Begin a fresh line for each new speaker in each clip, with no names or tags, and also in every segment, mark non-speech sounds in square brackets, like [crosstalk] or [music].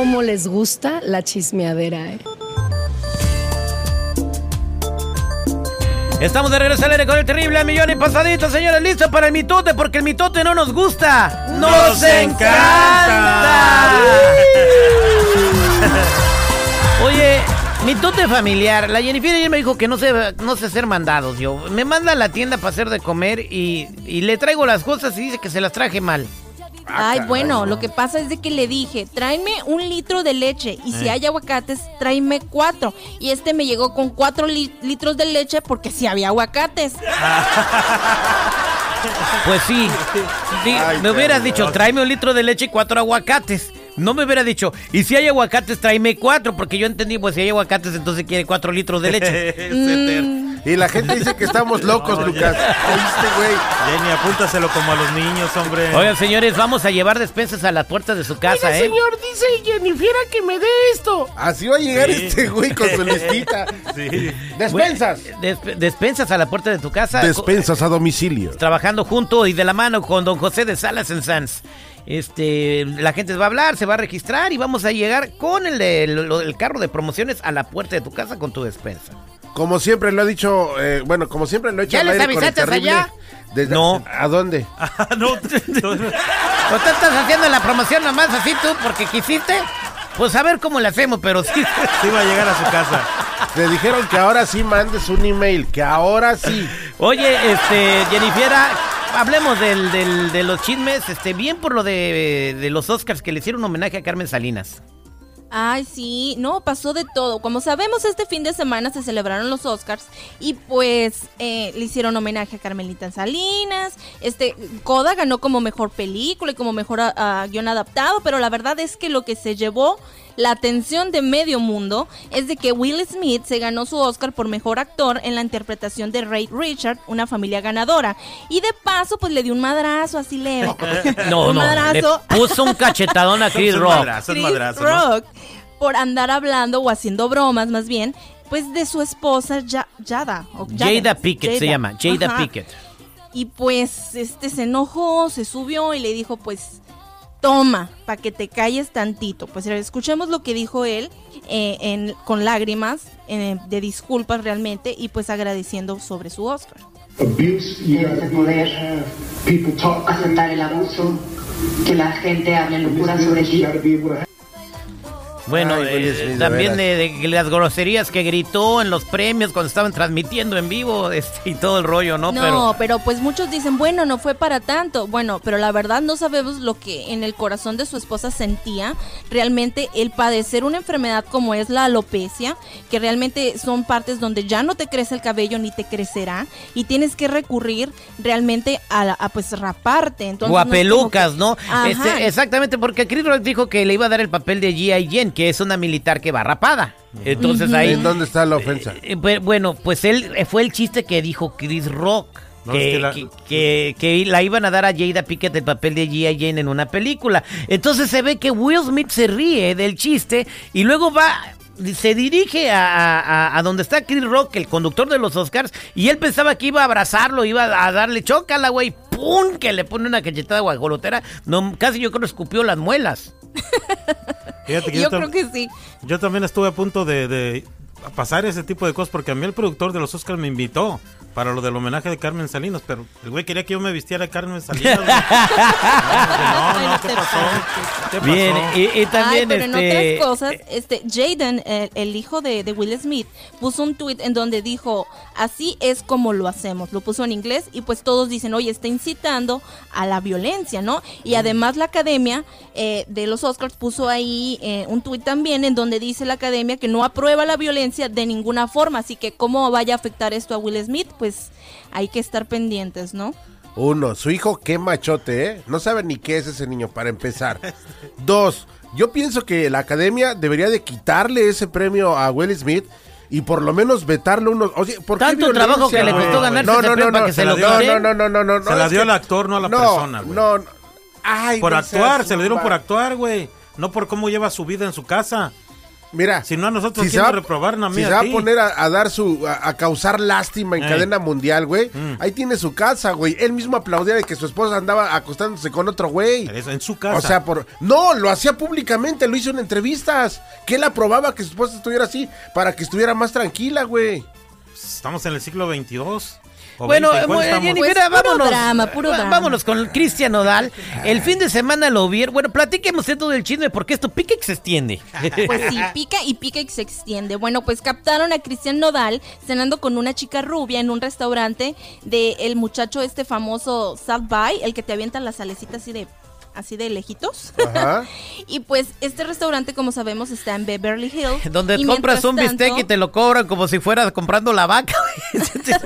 cómo les gusta la chismeadera, ¿eh?
Estamos de regreso al aire con el terrible millón y pasadito, señores. ¿Listos para el mitote? Porque el mitote no nos gusta. ¡Nos, encanta! [laughs] Oye, mitote familiar. La Jennifer ayer me dijo que no sé, no sé hacer mandados. Yo me manda a la tienda para hacer de comer y, y le traigo las cosas y dice que se las traje mal.
Ay, bueno, lo que pasa es de que le dije, tráeme un litro de leche y si
Eh.
hay aguacates, tráeme cuatro. Y este me llegó con cuatro li- litros de leche porque sí había aguacates.
Pues sí.
Ay,
me hubieras dicho, tráeme un litro de leche y cuatro aguacates. No me hubiera dicho, y si hay aguacates, tráeme cuatro, porque yo entendí, pues si hay aguacates, entonces quiere cuatro litros de [laughs] leche.
Y la gente dice que estamos locos,
No,
Lucas. ¿Oíste, güey?
Jenny, apúntaselo como a los niños, hombre.
Oigan, señores, vamos a llevar despensas a las puertas de su casa, ¿eh?
dice Jennifer que me dé esto.
Así va a llegar
Sí.
este güey con su listita. [laughs]
Sí.
Despensas.
Desp- despensas a la puerta de tu casa.
Despensas a domicilio.
trabajando junto y de la mano con don José de Salas en Sanz. Este, la gente va a hablar, se va a registrar y vamos a llegar con el, de- lo- el carro de promociones a la puerta de tu casa con tu despensa.
Como siempre lo ha dicho, eh, bueno, como siempre lo he hecho
¿Ya
al
les
aire con el
avisaste
terrible.
allá?
Desde-
No.
¿A dónde? [laughs]
Ah, no,
¿O tú estás haciendo la promoción nomás así tú porque quisiste? Pues a ver cómo le hacemos, pero sí.
sí va a llegar a su casa.
Le dijeron que ahora sí mandes un email, que ahora sí.
Oye, este, Jennifera, hablemos del, de los chismes, este, bien por lo de, los Oscars que le hicieron homenaje a Carmen Salinas.
Ay, sí, no, pasó de todo. Como sabemos, este fin de semana se celebraron los Oscars y pues eh, le hicieron homenaje a Carmelita Salinas. Este, Coda ganó como mejor película y como mejor ah, ah, guion adaptado, pero la verdad es que lo que se llevó la atención de medio mundo es de que Will Smith se ganó su Oscar por mejor actor en la interpretación de Ray Richard, una familia ganadora. Y de paso, pues le dio un madrazo así leve. [laughs]
No,
un
no, le
madrazo.
puso un cachetadón a Chris Rock.
Chris
madrazos, ¿no?
Rock por andar hablando o haciendo bromas más bien, pues de su esposa Ya- Jada. o
Jada Pickett se llama, Jada
Ajá.
Pickett.
Y pues este se enojó, se subió y le dijo pues toma, para que te calles tantito. Pues escuchemos lo que dijo él eh, en- con lágrimas eh, de disculpas realmente y pues agradeciendo sobre su Oscar.
abuse, you
Debes de
have,
poder
people talk
aceptar el abuso, que la gente hable locura sobre ti.
Bueno,
Ay,
eh, también de, de las groserías que gritó en los premios cuando estaban transmitiendo en vivo [laughs] este, y todo el rollo, ¿no?
No, pero... pues muchos dicen, bueno, no fue para tanto. Bueno, pero la verdad no sabemos lo que en el corazón de su esposa sentía. Realmente el padecer una enfermedad como es la alopecia, que realmente son partes donde ya no te crece el cabello ni te crecerá y tienes que recurrir realmente a, la- a, pues raparte. Entonces,
o a
no
pelucas,
que-
¿no?
Ajá.
Este, exactamente, porque Chris Rock dijo que le iba a dar el papel de G.I. Jane, que es una militar que va rapada. Entonces ahí...
¿En dónde está la ofensa?
Eh, bu- Bueno, pues él eh, fue el chiste que dijo Chris Rock.
No,
que,
es que la-
que- la iban a dar a Jada Pickett el papel de G.I. Jane en una película. Entonces se ve que Will Smith se ríe del chiste y luego va, se dirige a, a- a- donde está Chris Rock, el conductor de los Oscars, y él pensaba que iba a abrazarlo, iba a darle chócala, güey. ¡Pum! Que le pone una cachetada guajolotera. No, casi yo creo que escupió las muelas. [laughs]
Fíjate que
Yo creo que sí.
Yo también estuve a punto de, de pasar ese tipo de cosas porque a mí el productor de los Oscars me invitó para lo del homenaje de Carmen Salinas, pero el güey quería que yo me vistiera de Carmen [laughs] Salinas. no, no, no, ¿qué pasó? ¿Qué pasó?
Bien, y, y también
Ay, pero en
este.
otras cosas, este, Jaden, el, el hijo de, de Will Smith, puso un tweet en donde dijo, así es como lo hacemos. Lo puso en inglés y pues todos dicen, oye, está incitando a la violencia, ¿no? Y además la academia eh, de los Oscars puso ahí eh, un tweet también en donde dice la academia que no aprueba la violencia de ninguna forma. Así que cómo vaya a afectar esto a Will Smith, pues hay que estar pendientes, ¿no?
Uno, su hijo qué machote, ¿eh? No sabe ni qué es ese niño, para empezar. Dos, yo pienso que la academia debería de quitarle ese premio a Will Smith y por lo menos vetarle unos... Oye, ¿por qué
Tanto trabajo que le costó
No,
ganarse
no,
ese
no,
premio
no,
para que
no,
se lo
no,
quiten.
no, no, no, no, no,
Se la dio
que-
al actor, no a la
no,
persona, güey.
No, no. Ay,
Por
no
actuar, se lo dieron por actuar, güey. No por cómo lleva su vida en su casa.
Mira,
Si no a nosotros,
si
¿quién
se va,
nos reprobaron a
si se va a poner a, a dar su, a, a causar lástima en cadena mundial, güey,
Mm.
ahí tiene su casa, güey. Él mismo aplaudía de que su esposa andaba acostándose con otro güey.
En su casa.
O sea, por no, lo hacía públicamente, lo hizo en entrevistas. Que él aprobaba que su esposa estuviera así para que estuviera más tranquila, güey.
Estamos en el siglo 22.
Bueno,
20, ¿cuál estamos?
Jenny,
Pues,
mira,
puro
vámonos.
drama, puro drama.
Vámonos con Cristian Nodal. El fin de semana lo vieron. Bueno, platiquemos de todo el chisme porque esto pica y se extiende. [laughs]
Pues sí, pica y pica y se extiende. Bueno, pues captaron a Cristian Nodal cenando con una chica rubia en un restaurante de el muchacho este famoso South By, el que te avienta las salecitas así de así de lejitos.
Ajá. [laughs]
y pues este restaurante, como sabemos, está en Beverly Hills. [laughs]
Donde
Y
compras un bistec
tanto-
y te lo cobran como si fueras comprando la vaca.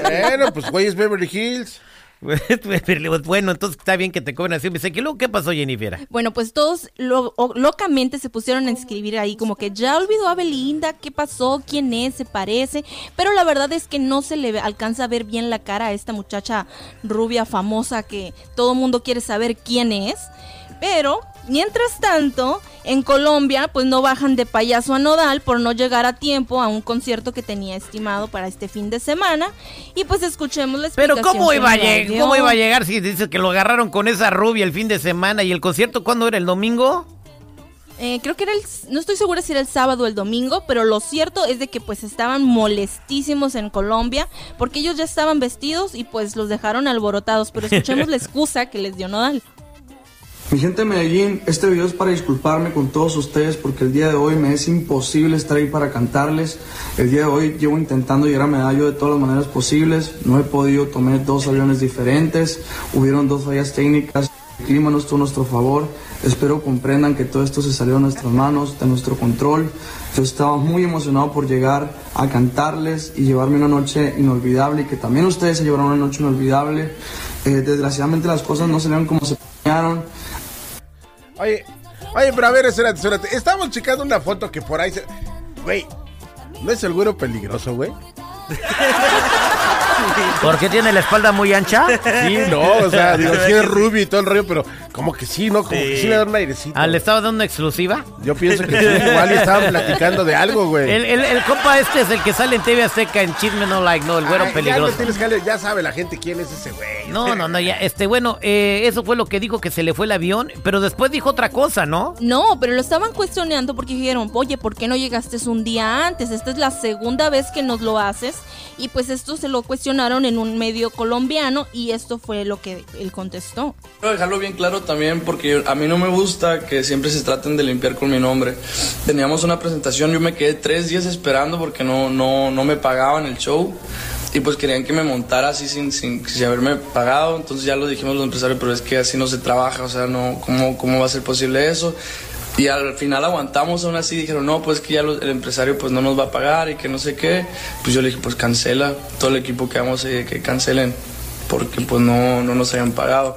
bueno, pues güey es Beverly Hills. [laughs]
bueno, entonces está bien que te cobren así un bistec. ¿Y luego qué pasó, Jennifer?
Bueno, pues todos lo- locamente se pusieron a escribir ahí como que ya olvidó a Belinda, qué pasó, quién es, se parece, pero la verdad es que no se le alcanza a ver bien la cara a esta muchacha rubia famosa que todo mundo quiere saber quién es, pero mientras tanto en Colombia pues no bajan de payaso a Nodal por no llegar a tiempo a un concierto que tenía estimado para este fin de semana y pues escuchemos la
Pero
explicación
¿cómo
que
iba, a llegar. ¿cómo iba a llegar si dices que lo agarraron con esa rubia el fin de semana y el concierto cuándo era? ¿El domingo?
Eh, creo que era el, no estoy segura si era el sábado o el domingo, pero lo cierto es de que pues estaban molestísimos en Colombia porque ellos ya estaban vestidos y pues los dejaron alborotados, pero [laughs] escuchemos la excusa que les dio Nodal.
Mi gente de Medellín, este video es para disculparme con todos ustedes porque el día de hoy me es imposible estar ahí para cantarles. El día de hoy llevo intentando llegar a Medallo de todas las maneras posibles. No he podido tomar dos aviones diferentes. Hubieron dos fallas técnicas. El clima no estuvo a nuestro favor. Espero comprendan que todo esto se salió de nuestras manos, de nuestro control. Yo estaba muy emocionado por llegar a cantarles y llevarme una noche inolvidable y que también ustedes se llevaron una noche inolvidable. Eh, desgraciadamente las cosas no salieron como se.
Oye, oye, pero a ver, espérate, espérate. Estamos checando una foto que por ahí se. Güey, ¿no es el güero peligroso, güey? [laughs]
¿Por qué tiene la espalda muy ancha?
Sí, no, o sea, digo, [laughs] sí es rubio y todo el rollo, pero como que sí, ¿no? Como que sí le da un airecito.
¿Ah, ¿Le estaba dando una exclusiva?
Yo pienso que sí, igual estaban platicando de algo, güey.
El, el, el compa este es el que sale en TV Azteca en Chisme No Like, no, el güero
Ay,
peligroso.
tienes que ya sabe la gente quién es ese güey.
No, no, no, ya, este, bueno, eh, eso fue lo que dijo que se le fue el avión, pero después dijo otra cosa, ¿no?
No, pero lo estaban cuestionando porque dijeron, oye, ¿por qué no llegaste un día antes? Esta es la segunda vez que nos lo haces. Y pues esto se lo cuestionaron en un medio colombiano y esto fue lo que él contestó.
Quiero dejarlo bien claro también porque a mí no me gusta que siempre se traten de limpiar con mi nombre. Teníamos una presentación, yo me quedé tres días esperando porque no, no, no me pagaban el show y pues querían que me montara así sin, sin, sin haberme pagado. Entonces ya lo dijimos los empresarios, pero es que así no se trabaja, o sea, no, ¿cómo, cómo va a ser posible eso? Y al final aguantamos aún así, dijeron, no, pues que ya lo- el empresario pues no nos va a pagar y que no sé qué. Pues yo le dije, pues cancela, todo el equipo que vamos eh, que cancelen, porque pues no, no nos habían pagado.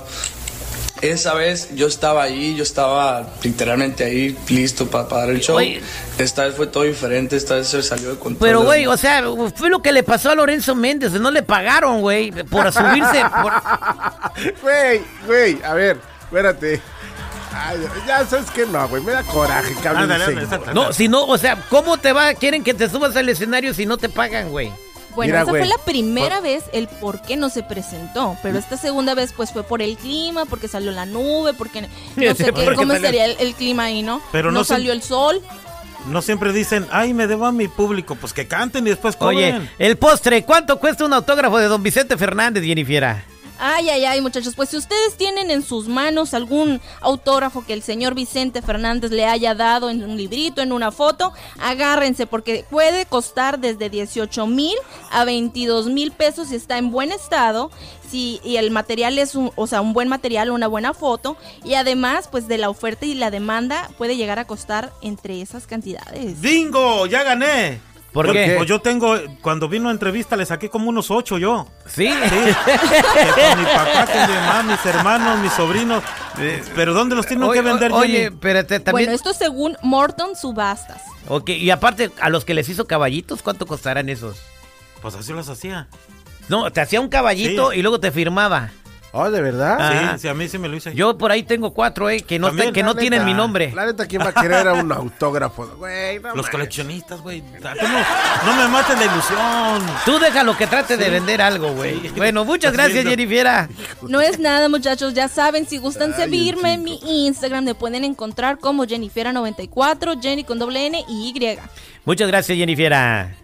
Esa vez yo estaba ahí, yo estaba literalmente ahí listo para dar el show.
Oye.
Esta vez fue todo diferente, esta vez se salió de control.
Pero, güey, o sea, fue lo que le pasó a Lorenzo Méndez, no le pagaron, güey, por subirse. por- [laughs]
Güey, güey, a ver, espérate. Ay, ya sabes que no, güey, me da coraje.
No, si no, o sea, ¿cómo te va? Quieren que te subas al escenario si no te pagan, güey.
Bueno,
Mira,
esa
güey,
fue la primera vez el por qué no se presentó, pero esta segunda vez pues fue por el clima, porque salió la nube, porque no [laughs]
Sí,
sé qué, cómo
salió-
estaría el, el clima ahí, ¿no?
Pero
no
no se-
salió el sol.
No siempre dicen, ay, me debo a mi público. Pues que canten y después cobren.
Oye, el postre, ¿cuánto cuesta un autógrafo de don Vicente Fernández, Jennifer?
Ay, ay, ay, muchachos, pues si ustedes tienen en sus manos algún autógrafo que el señor Vicente Fernández le haya dado en un librito, en una foto, agárrense porque puede costar desde 18 mil a 22 mil pesos si está en buen estado, si y el material es un, o sea, un buen material, una buena foto y además, pues de la oferta y la demanda puede llegar a costar entre esas cantidades.
¡Bingo! ¡Ya gané!
¿Por
Pues-
qué?
Pues yo tengo, cuando vino a entrevista le saqué como unos ocho yo.
Sí.
Que con mi papá, con mi mamá, mis hermanos, mis sobrinos. Pero ¿dónde los tienen
Oye,
que vender,
Oye,
Jenny?
espérate, también.
Bueno, esto según Morton Subastas.
Ok, y aparte, a los que les hizo caballitos, ¿cuánto costarán esos?
Pues así los hacía.
No, te hacía un caballito
Sí.
y luego te firmaba.
Oh, ¿de verdad?
Ah.
Sí, sí, a mí sí me lo hice.
Yo por ahí tengo cuatro, eh, que no,
También,
te- que no tienen mi nombre.
La neta, ¿quién va a querer a un [laughs] autógrafo? Güey, no
Los coleccionistas, güey. Ah, No, no me mates la ilusión.
Tú déjalo que trate de vender algo, güey. Bueno, muchas gracias,
viendo.
Jennifiera.
No es nada, muchachos. Ya saben, si gustan
Ay,
seguirme en mi Instagram, me pueden encontrar como Jennifiera94, Jenny con doble N y Y.
Muchas gracias, Jennifiera.